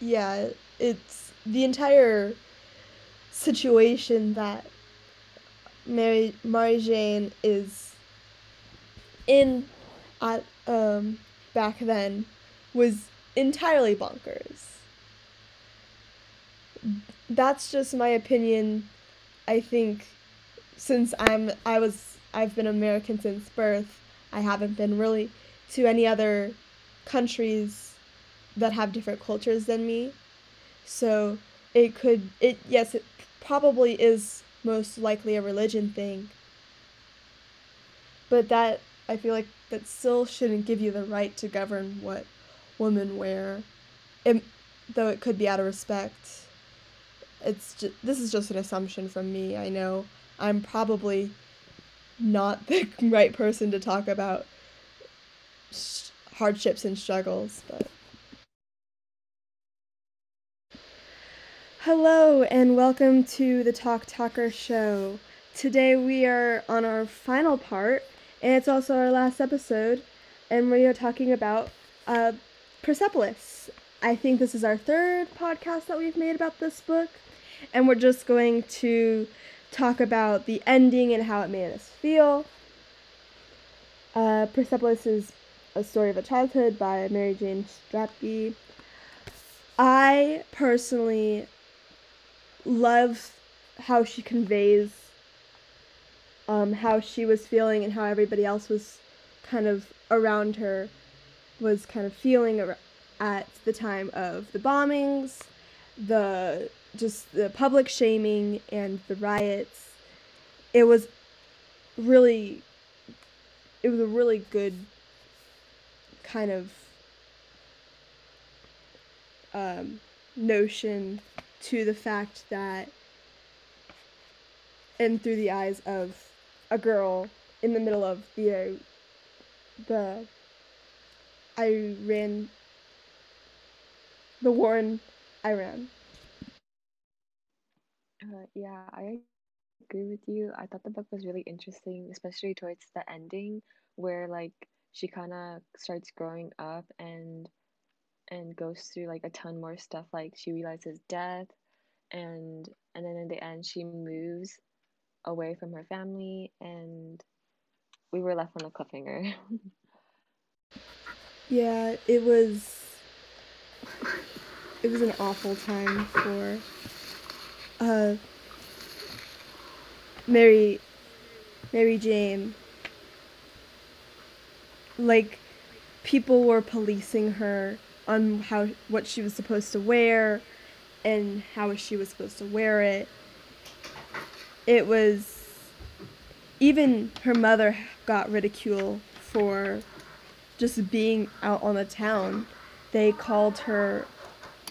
yeah, it's the entire situation that Mary Mary Jane is in at um back then was entirely bonkers. That's just my opinion. I think since I'm I was I've been American since birth, I haven't been really to any other countries that have different cultures than me. So it could it yes, it probably is most likely a religion thing. But that I feel like that still shouldn't give you the right to govern what women wear. It, though it could be out of respect. It's just, this is just an assumption from me. I know I'm probably not the right person to talk about sh- hardships and struggles, but Hello and welcome to the Talk Talker show. Today we are on our final part and it's also our last episode and we are talking about uh, Persepolis. I think this is our third podcast that we've made about this book and we're just going to talk about the ending and how it made us feel. Uh, Persepolis is a story of a childhood by Mary Jane Stratby. I personally love how she conveys um, how she was feeling and how everybody else was kind of around her was kind of feeling at the time of the bombings, the just the public shaming and the riots. It was really it was a really good kind of um, notion to the fact that and through the eyes of a girl in the middle of the the Iran the war in Iran. Uh, yeah, I agree with you. I thought the book was really interesting, especially towards the ending where like she kind of starts growing up and and goes through like a ton more stuff like she realizes death and and then in the end she moves away from her family and we were left on a cliffhanger. Yeah it was it was an awful time for uh mary mary jane. Like people were policing her on how what she was supposed to wear and how she was supposed to wear it. It was even her mother got ridicule for just being out on the town. They called her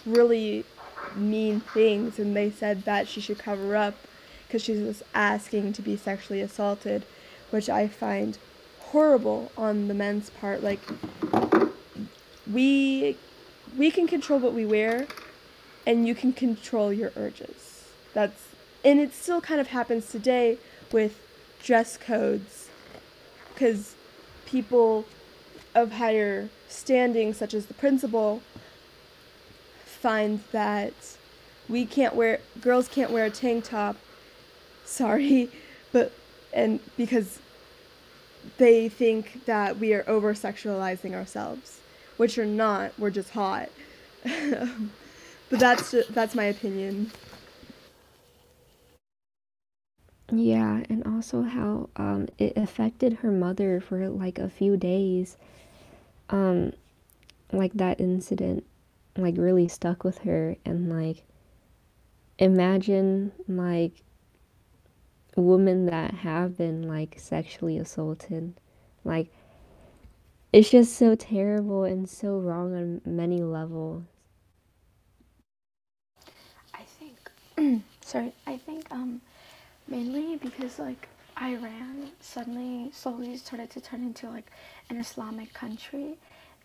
really mean things and they said that she should cover up because she was asking to be sexually assaulted, which I find horrible on the men's part. Like we we can control what we wear and you can control your urges. That's and it still kind of happens today with dress codes cuz people of higher standing such as the principal find that we can't wear girls can't wear a tank top sorry but and because they think that we are over sexualizing ourselves which are not. We're just hot. but that's that's my opinion. Yeah, and also how um, it affected her mother for like a few days. Um, like that incident, like really stuck with her, and like imagine like women that have been like sexually assaulted, like it's just so terrible and so wrong on many levels. I think, sorry, I think um, mainly because like Iran suddenly slowly started to turn into like an Islamic country,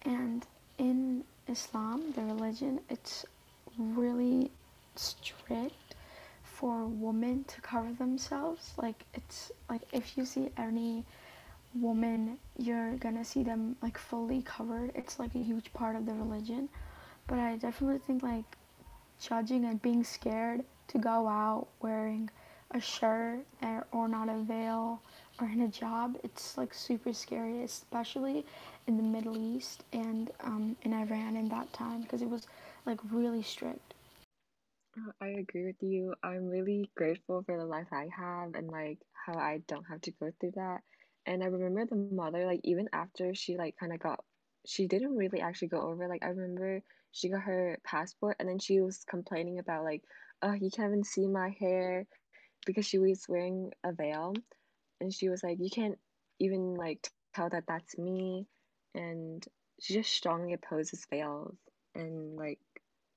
and in Islam, the religion, it's really strict for women to cover themselves. Like it's like if you see any woman, you're gonna see them like fully covered. It's like a huge part of the religion. but I definitely think like judging and being scared to go out wearing a shirt or, not a veil or in a job, it's like super scary, especially in the Middle East and um, in Iran in that time because it was like really strict. Uh, I agree with you. I'm really grateful for the life I have and like how I don't have to go through that. And I remember the mother, like even after she like kind of got, she didn't really actually go over. Like I remember she got her passport and then she was complaining about like, oh, you can't even see my hair because she was wearing a veil, and she was like, you can't even like tell that that's me, and she just strongly opposes veils and like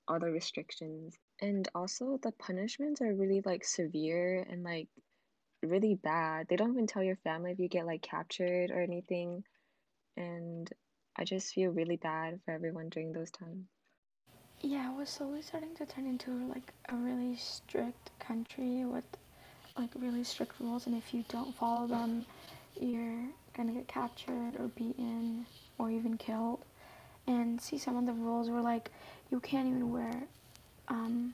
all the restrictions. And also the punishments are really like severe and like really bad. They don't even tell your family if you get like captured or anything. And I just feel really bad for everyone during those times. Yeah, it was slowly starting to turn into like a really strict country with like really strict rules, and if you don't follow them, you're gonna get captured or beaten or even killed. And see, some of the rules were like you can't even wear, um,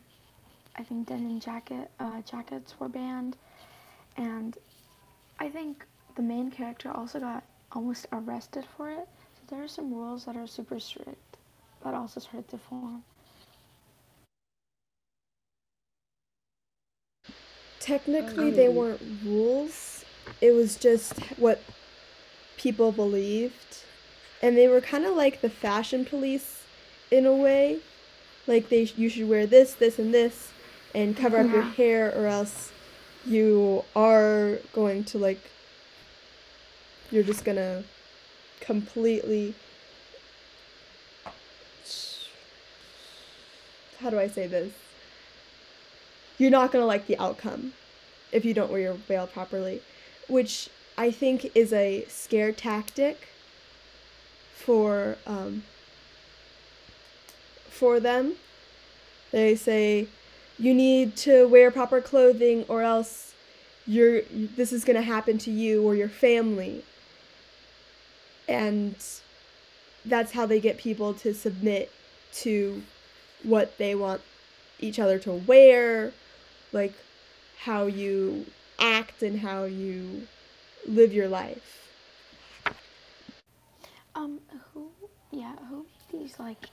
I think denim jacket uh, jackets were banned, and I think the main character also got almost arrested for it. So there are some rules that are super strict that also started to form. Technically, um, they weren't rules. It was just what people believed. And they were kind of like the fashion police in a way. Like they you should wear this, this and this and cover up your hair or else you are going to like you're just to completely how do I say this? You're not to like the outcome if you don't wear your veil properly, which I think is a scare tactic for um, for them. They say you need to wear proper clothing or else you're this is going to happen to you or your family. And that's how they get people to submit to what they want each other to wear, like how you act and how you live your life. Um, who, yeah, who these like,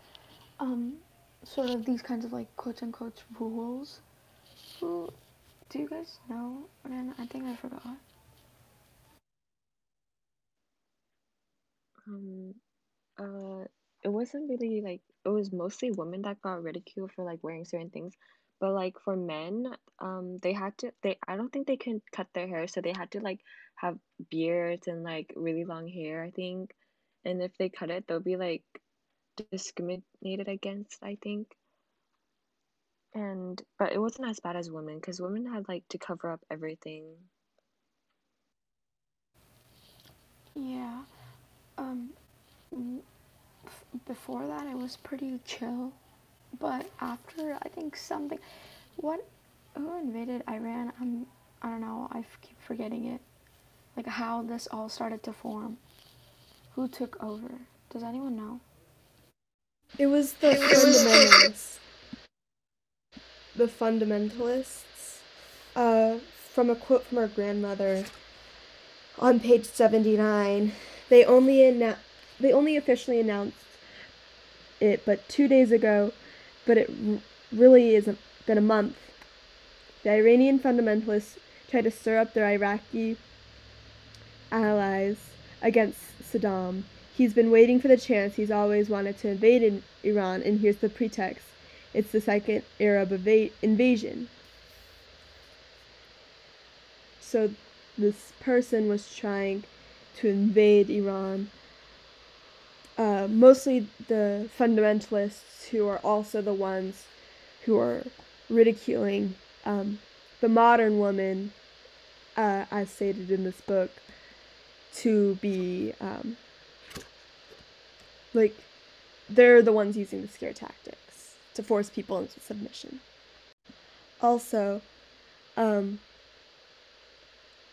um, sort of these kinds of like quote unquote rules? Who, do you guys know? I think I forgot. Um, uh, it wasn't really like it was mostly women that got ridiculed for like wearing certain things, but like for men, um, they had to they I don't think they can cut their hair, so they had to like have beards and like really long hair, I think, and if they cut it, they'll be like discriminated against, I think. And but it wasn't as bad as women because women had like to cover up everything. Yeah. Um, before that, it was pretty chill, but after, I think something, what, who invaded Iran? I'm, I don't know. I keep forgetting it. Like how this all started to form. Who took over? Does anyone know? It was the fundamentalists. The fundamentalists. Uh, from a quote from our grandmother on page 79, they only annou- they only officially announced it but 2 days ago, but it r- really isn't been a month. The Iranian fundamentalists tried to stir up their Iraqi allies against Saddam. He's been waiting for the chance. He's always wanted to invade in Iran, and here's the pretext. It's the second Arab eva- invasion. So this person was trying to invade Iran. Uh, mostly the fundamentalists who are also the ones who are ridiculing um, the modern woman, uh, as stated in this book, to be um, like they're the ones using the scare tactics to force people into submission. Also, um,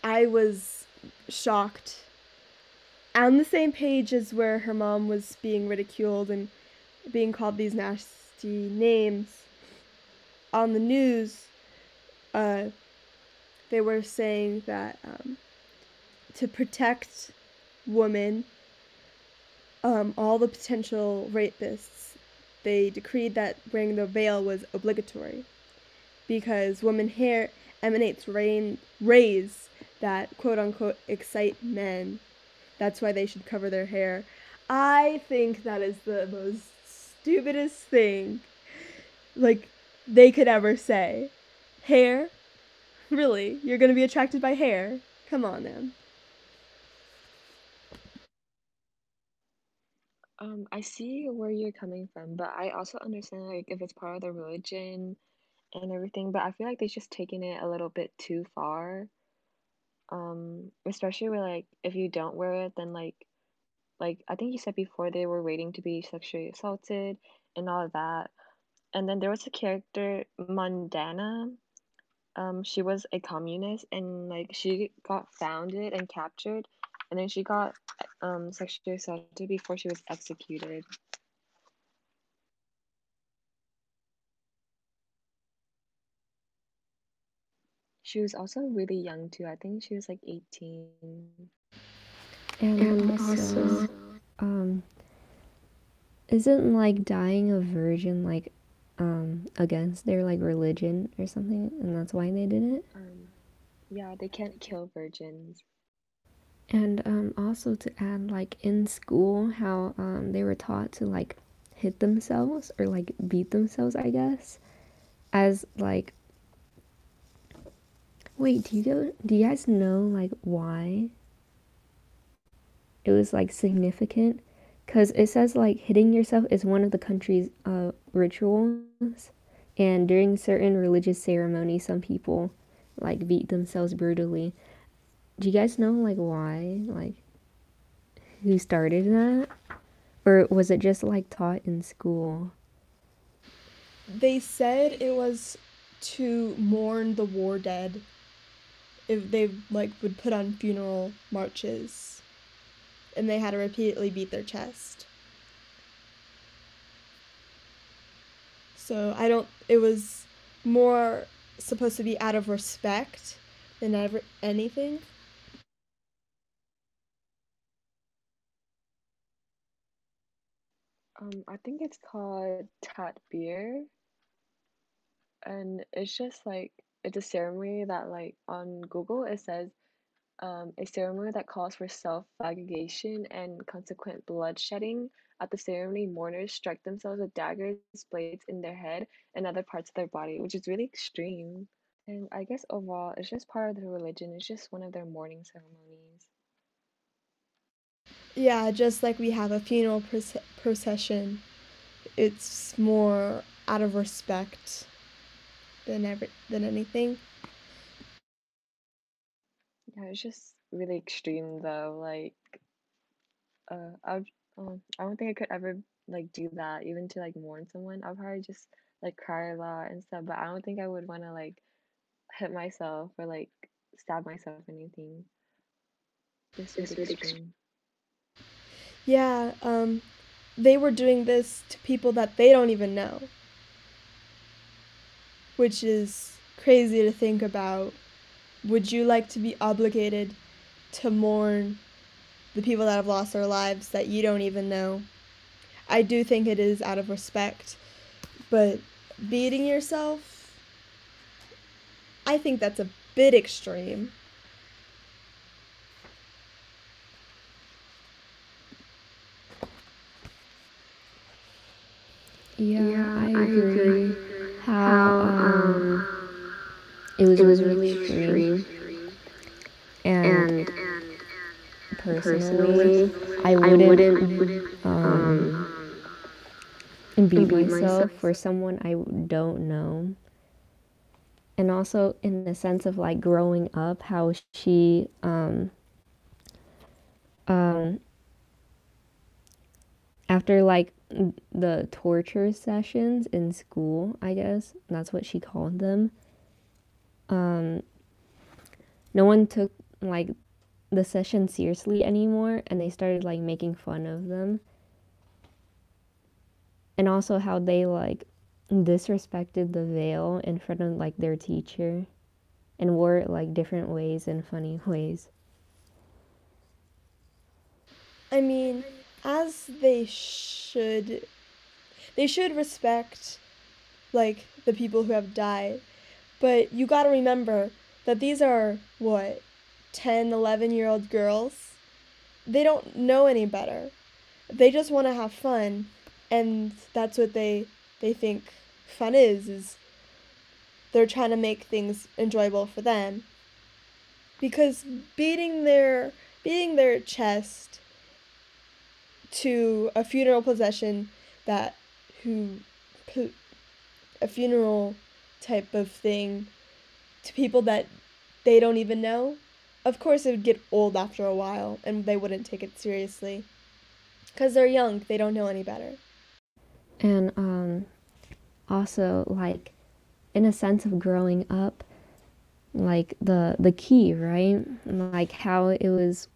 I was shocked on the same page as where her mom was being ridiculed and being called these nasty names on the news, uh, they were saying that um, to protect women, um, all the potential rapists, they decreed that wearing the veil was obligatory because woman hair emanates rain, rays that quote unquote excite men. That's why they should cover their hair. I think that is the most stupidest thing like they could ever say. Hair? Really? You're gonna be attracted by hair? Come on, man. Um, I see where you're coming from, but I also understand like if it's part of the religion and everything, but I feel like they've just taken it a little bit too far. Um, especially where like if you don't wear it, then like like I think you said before they were waiting to be sexually assaulted and all of that. And then there was a character, Mondana. Um, she was a communist and like she got founded and captured and then she got um sexually assaulted before she was executed. She was also really young too. I think she was like 18. And, And also, also- um, isn't like dying a virgin like um against their like religion or something, and that's why they did it? Um, yeah, they can't kill virgins. And um, also to add, like in school, how um, they were taught to like hit themselves or like beat themselves, I guess, as like. Wait, do you go? Do you guys know like why? It was like significant, because it says like hitting yourself is one of the country's uh, rituals, and during certain religious ceremonies, some people like beat themselves brutally do you guys know like why like who started that or was it just like taught in school They said it was to mourn the war dead. If they like would put on funeral marches, and they had to repeatedly beat their chest. So I don't. It was more supposed to be out of respect than ever anything. Um, I think it's called Tat Beer, and it's just like it's a ceremony that like on Google it says um, a ceremony that calls for self-flagellation and consequent bloodshedding. At the ceremony, mourners strike themselves with daggers, blades in their head and other parts of their body, which is really extreme. And I guess overall, it's just part of their religion. It's just one of their mourning ceremonies. Yeah, just like we have a funeral proce- procession, it's more out of respect than ever than anything. Yeah, it's just really extreme though. Like, uh, I would, um, I don't think I could ever like do that, even to like mourn someone. I'll probably just like cry a lot and stuff, but I don't think I would want to like hit myself or like stab myself or anything. Just It's really really ext- extreme. Yeah, um, they were doing this to people that they don't even know, which is crazy to think about. Would you like to be obligated to mourn the people that have lost their lives that you don't even know? I do think it is out of respect, but beating yourself, I think that's a bit extreme. Yeah, Yeah, i I agree agree. how um it was It was really extreme extreme. and And personally i I wouldn't wouldn't um um, beat myself myself. for someone I don't know. And also in the sense of like growing up, how she um um after like the torture sessions in school, I guess that's what she called them. Um no one took like the session seriously anymore and they started like making fun of them and also how they like disrespected the veil in front of like their teacher and wore it like different ways and funny ways. I mean, as they should they should respect like the people who have died. But you got to remember that these are what 10, 11 year old girls. They don't know any better. They just want to have fun and that's what they they think fun is is they're trying to make things enjoyable for them because beating their beating their chest to a funeral procession that who put a funeral type of thing to people that they don't even know. Of course it would get old after a while and they wouldn't take it seriously. Because they're young they don't know any better. And um also like in a sense of growing up like the the key right? Like how it was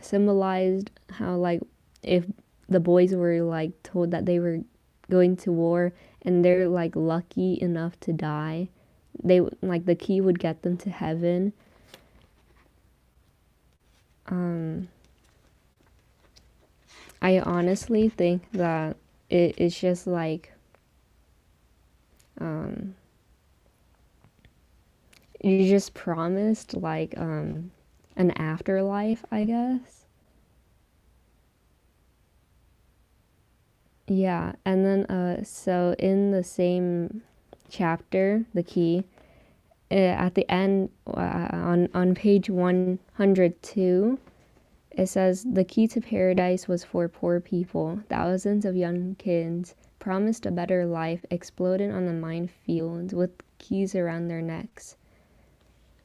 symbolized how like if the boys were like told that they were going to war and they're like lucky enough to die they like the key would get them to heaven. Um i honestly think that it, it's just like um you just promised like um an afterlife i guess yeah and then uh so in the same chapter the key uh, at the end uh, on on page 102 it says the key to paradise was for poor people thousands of young kids promised a better life exploded on the minefield with keys around their necks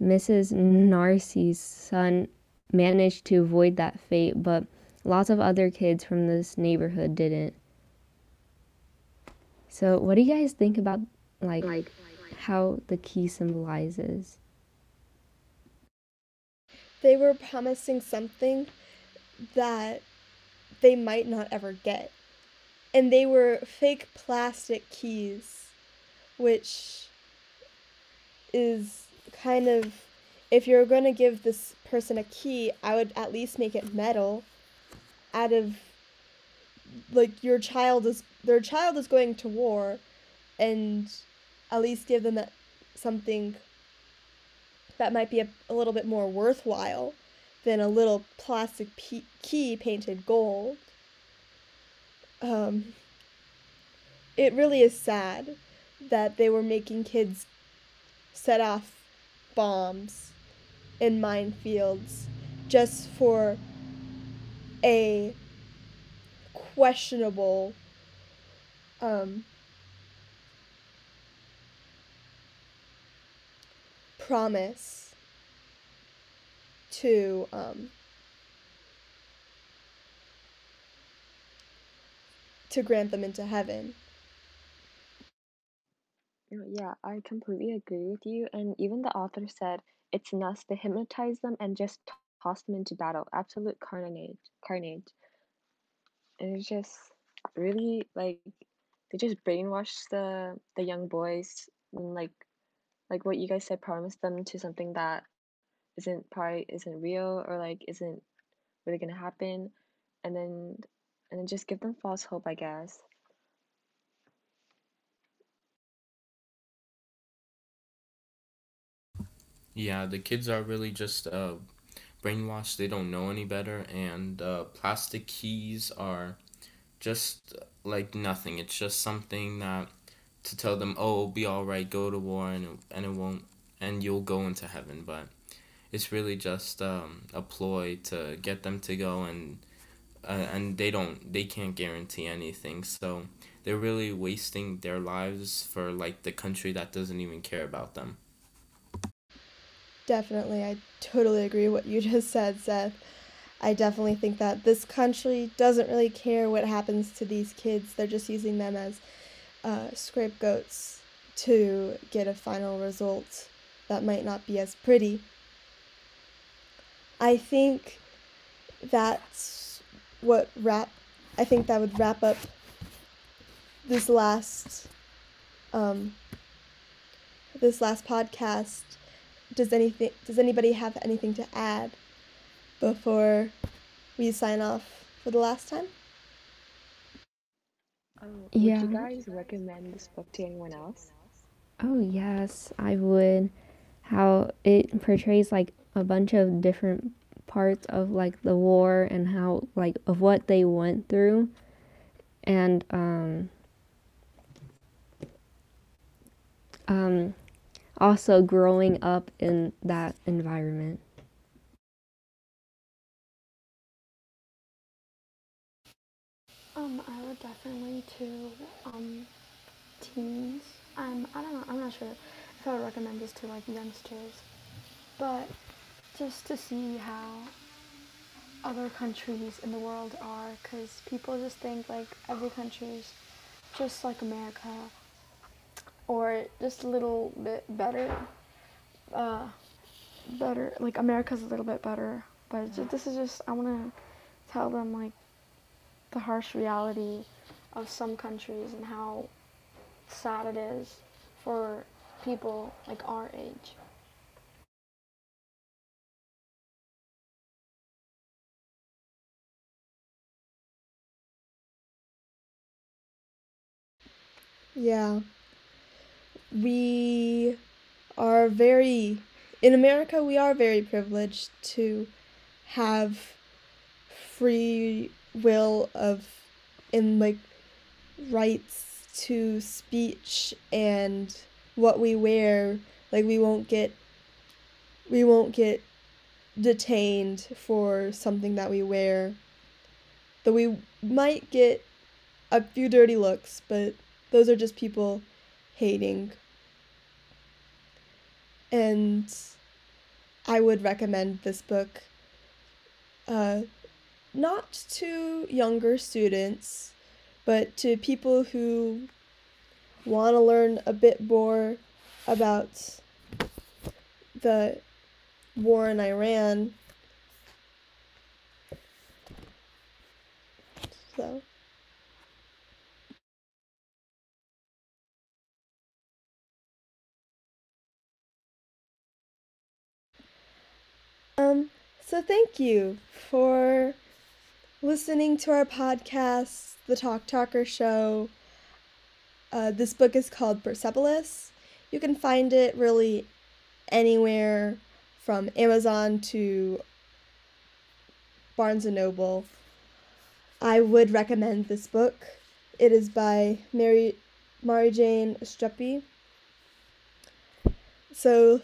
Mrs. Nasrine's son managed to avoid that fate, but lots of other kids from this neighborhood didn't. So, what do you guys think about like, like how the key symbolizes? They were promising something that they might not ever get. And they were fake plastic keys, which is kind of if you're going to give this person a key, I would at least make it metal out of like your child is their child is going to war and at least give them something that might be a, a little bit more worthwhile than a little plastic key painted gold. Um, it really is sad that they were making kids set off bombs in minefields just for a questionable um, promise to um, to grant them into heaven. Yeah, I completely agree with you. And even the author said it's enough to hypnotize them and just toss them into battle. Absolute carnage, carnage. And it's just really like they just brainwash the the young boys and like like what you guys said, promise them to something that isn't probably isn't real or like isn't really gonna happen, and then and then just give them false hope, I guess. Yeah, the kids are really just uh, brainwashed. They don't know any better, and uh, plastic keys are just like nothing. It's just something that to tell them, "Oh, it'll be all right, go to war, and it, and it won't, and you'll go into heaven." But it's really just um, a ploy to get them to go, and uh, and they don't, they can't guarantee anything. So they're really wasting their lives for like the country that doesn't even care about them. Definitely. I totally agree what you just said, Seth. I definitely think that this country doesn't really care what happens to these kids. They're just using them as uh, scapegoats to get a final result that might not be as pretty. I think that's what wrap I think that would wrap up this last um, this last podcast, does anything does anybody have anything to add before we sign off for the last time? Um, would you guys recommend this book to anyone else? Oh, yes, I would. How it portrays like a bunch of different parts of like the war and how like of what they went through and um um also growing up in that environment. Um, I would definitely to um, teens. I'm I don't know. I'm not sure if I would recommend this to like youngsters, but just to see how other countries in the world are, because people just think like every country is just like America, or just a little bit better. Uh, better like America's a little bit better, but just, this is just I want to tell them like the harsh reality of some countries and how sad it is for people like our age. Yeah. We are very, in America, we are very privileged to have free will of, and like rights to speech and what we wear. Like, we won't get, we won't get detained for something that we wear. Though we might get a few dirty looks, but those are just people hating. And I would recommend this book uh, not to younger students, but to people who want to learn a bit more about the war in Iran. So. Um, so thank you for listening to our podcast, The Talk Talker Show. Uh, this book is called Persepolis. You can find it really anywhere from Amazon to Barnes and Noble. I would recommend this book. It is by Mary Mary Jane Streppy. So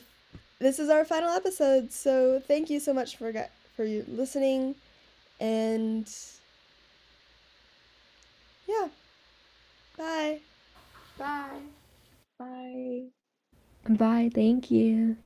this is our final episode. So thank you so much for for you listening, and yeah, bye. Bye. Bye. Bye, thank you.